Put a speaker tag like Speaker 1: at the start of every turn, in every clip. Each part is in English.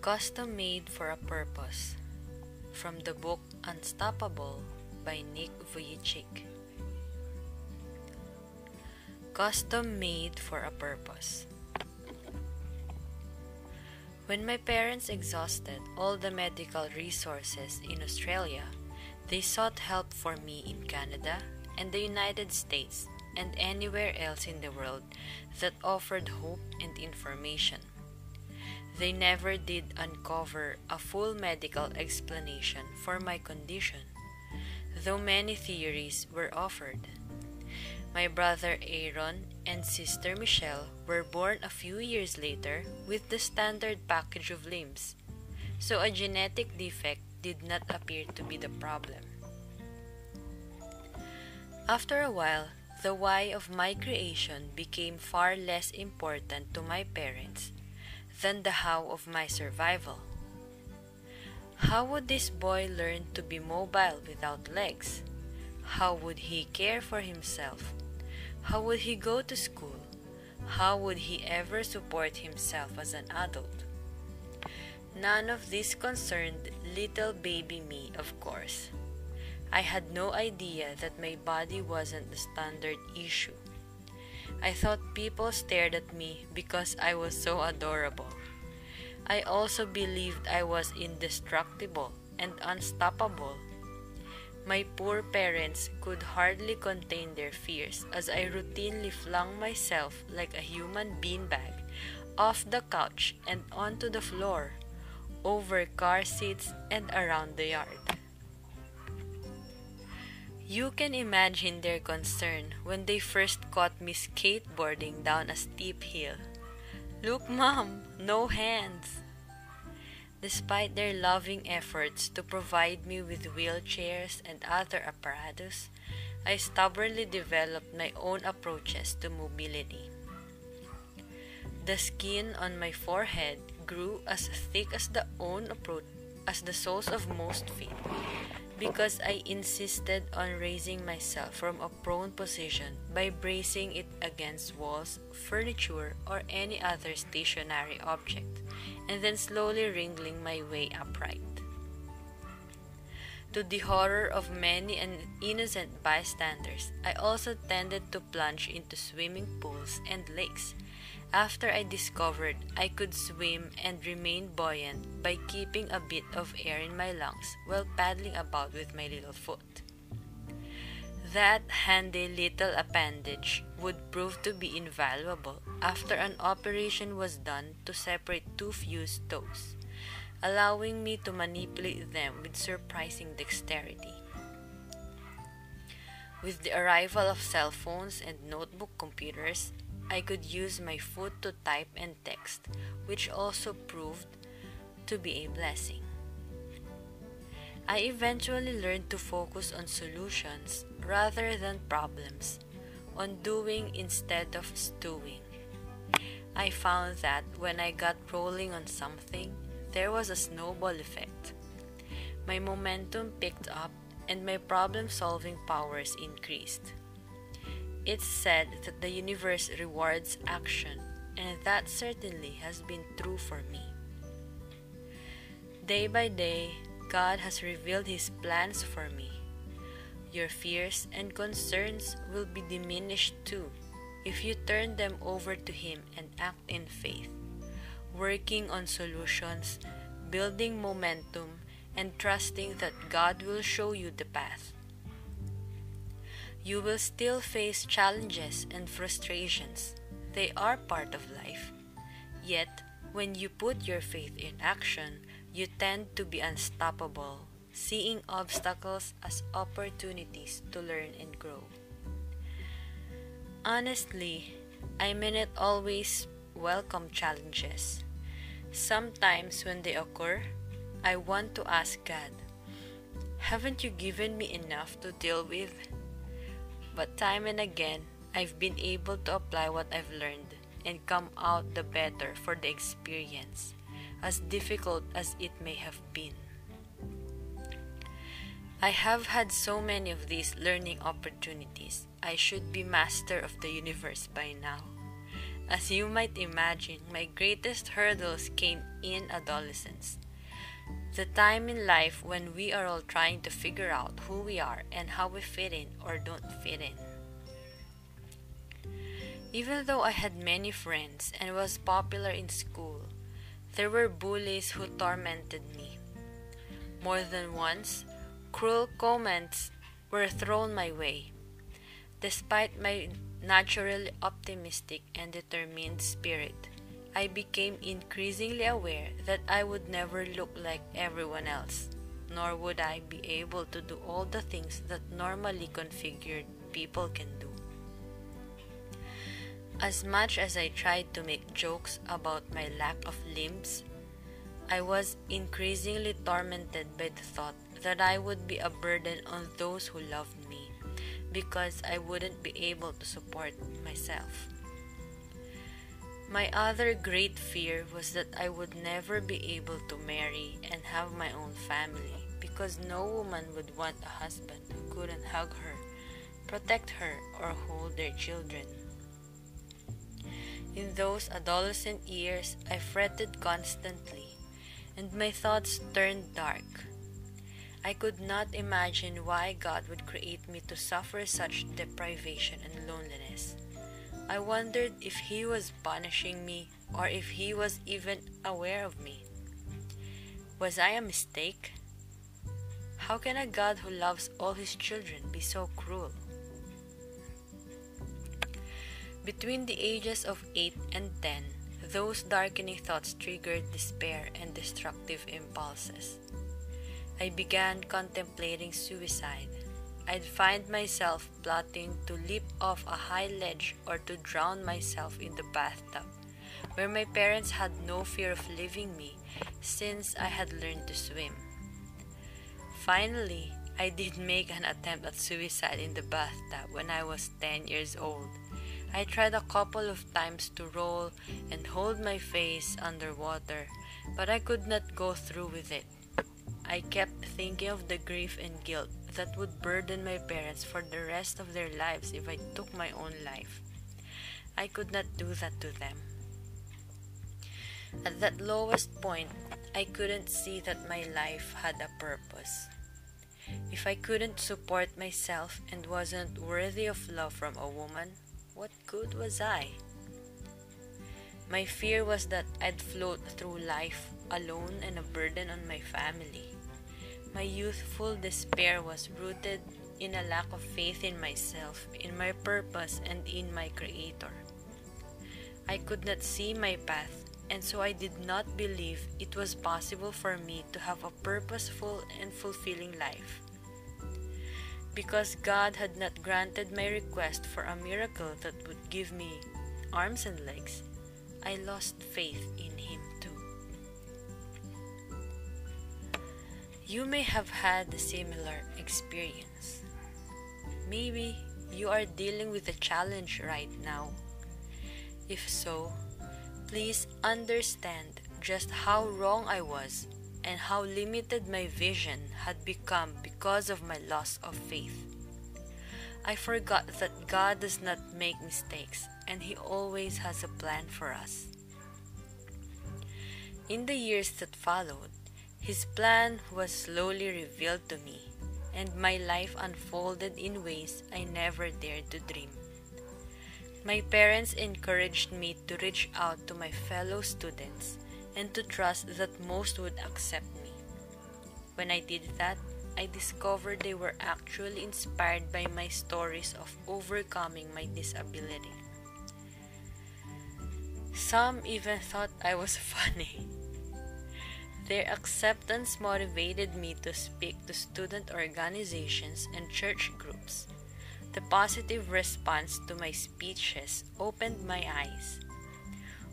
Speaker 1: Custom Made for a Purpose from the book Unstoppable by Nick Vujicic. Custom Made for a Purpose. When my parents exhausted all the medical resources in Australia, they sought help for me in Canada and the United States and anywhere else in the world that offered hope and information. They never did uncover a full medical explanation for my condition, though many theories were offered. My brother Aaron and sister Michelle were born a few years later with the standard package of limbs, so a genetic defect did not appear to be the problem. After a while, the why of my creation became far less important to my parents than the how of my survival. How would this boy learn to be mobile without legs? How would he care for himself? How would he go to school? How would he ever support himself as an adult? None of this concerned little baby me, of course. I had no idea that my body wasn't the standard issue. I thought people stared at me because I was so adorable. I also believed I was indestructible and unstoppable. My poor parents could hardly contain their fears as I routinely flung myself like a human beanbag off the couch and onto the floor, over car seats, and around the yard. You can imagine their concern when they first caught me skateboarding down a steep hill. Look, Mom, no hands. Despite their loving efforts to provide me with wheelchairs and other apparatus, I stubbornly developed my own approaches to mobility. The skin on my forehead grew as thick as the own approach as the soles of most feet because I insisted on raising myself from a prone position by bracing it against walls, furniture, or any other stationary object, and then slowly wriggling my way upright. To the horror of many and innocent bystanders, I also tended to plunge into swimming pools and lakes after I discovered I could swim and remain buoyant by keeping a bit of air in my lungs while paddling about with my little foot. That handy little appendage would prove to be invaluable after an operation was done to separate two fused toes, allowing me to manipulate them with surprising dexterity. With the arrival of cell phones and notebook computers, I could use my foot to type and text, which also proved to be a blessing. I eventually learned to focus on solutions rather than problems, on doing instead of stewing. I found that when I got rolling on something, there was a snowball effect. My momentum picked up and my problem solving powers increased. It's said that the universe rewards action, and that certainly has been true for me. Day by day, God has revealed His plans for me. Your fears and concerns will be diminished too if you turn them over to Him and act in faith, working on solutions, building momentum, and trusting that God will show you the path. You will still face challenges and frustrations. They are part of life. Yet, when you put your faith in action, you tend to be unstoppable, seeing obstacles as opportunities to learn and grow. Honestly, I may not always welcome challenges. Sometimes, when they occur, I want to ask God, Haven't you given me enough to deal with? But time and again, I've been able to apply what I've learned and come out the better for the experience, as difficult as it may have been. I have had so many of these learning opportunities. I should be master of the universe by now. As you might imagine, my greatest hurdles came in adolescence. The time in life when we are all trying to figure out who we are and how we fit in or don't fit in. Even though I had many friends and was popular in school, there were bullies who tormented me. More than once, cruel comments were thrown my way. Despite my naturally optimistic and determined spirit, I became increasingly aware that I would never look like everyone else, nor would I be able to do all the things that normally configured people can do. As much as I tried to make jokes about my lack of limbs, I was increasingly tormented by the thought that I would be a burden on those who loved me because I wouldn't be able to support myself. My other great fear was that I would never be able to marry and have my own family because no woman would want a husband who couldn't hug her, protect her, or hold their children. In those adolescent years, I fretted constantly, and my thoughts turned dark. I could not imagine why God would create me to suffer such deprivation and loneliness. I wondered if He was punishing me or if He was even aware of me. Was I a mistake? How can a God who loves all His children be so cruel? Between the ages of 8 and 10, those darkening thoughts triggered despair and destructive impulses. I began contemplating suicide I'd find myself plotting to leap off a high ledge or to drown myself in the bathtub, where my parents had no fear of leaving me since I had learned to swim. Finally, I did make an attempt at suicide in the bathtub when I was 10 years old. I tried a couple of times to roll and hold my face underwater, but I could not go through with it. I kept thinking of the grief and guilt that would burden my parents for the rest of their lives if I took my own life. I could not do that to them. At that lowest point, I couldn't see that my life had a purpose. If I couldn't support myself and wasn't worthy of love from a woman, what good was I? My fear was that I'd float through life alone and a burden on my family. My youthful despair was rooted in a lack of faith in myself, in my purpose, and in my Creator. I could not see my path, and so I did not believe it was possible for me to have a purposeful and fulfilling life. Because God had not granted my request for a miracle that would give me arms and legs, I lost faith in Him too. You may have had a similar experience. Maybe you are dealing with a challenge right now. If so, please understand just how wrong I was and how limited my vision had become because of my loss of faith. I forgot that God does not make mistakes and He always has a plan for us. In the years that followed, his plan was slowly revealed to me, and my life unfolded in ways I never dared to dream. My parents encouraged me to reach out to my fellow students and to trust that most would accept me. When I did that, I discovered they were actually inspired by my stories of overcoming my disability. Some even thought I was funny. Their acceptance motivated me to speak to student organizations and church groups. The positive response to my speeches opened my eyes.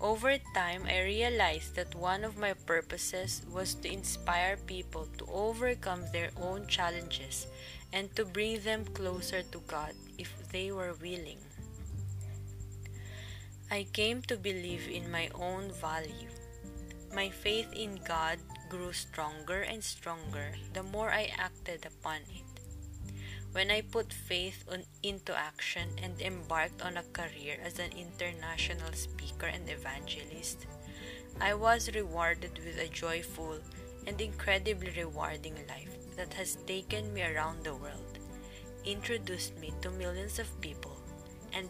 Speaker 1: Over time, I realized that one of my purposes was to inspire people to overcome their own challenges and to bring them closer to God if they were willing. I came to believe in my own value my faith in God grew stronger and stronger the more I acted upon it. when I put faith on, into action and embarked on a career as an international speaker and evangelist, I was rewarded with a joyful and incredibly rewarding life that has taken me around the world, introduced me to millions of people, and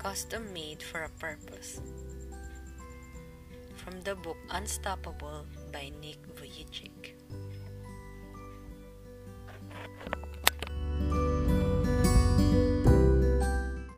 Speaker 1: Custom made for a purpose. From the book Unstoppable by Nick Vujicic.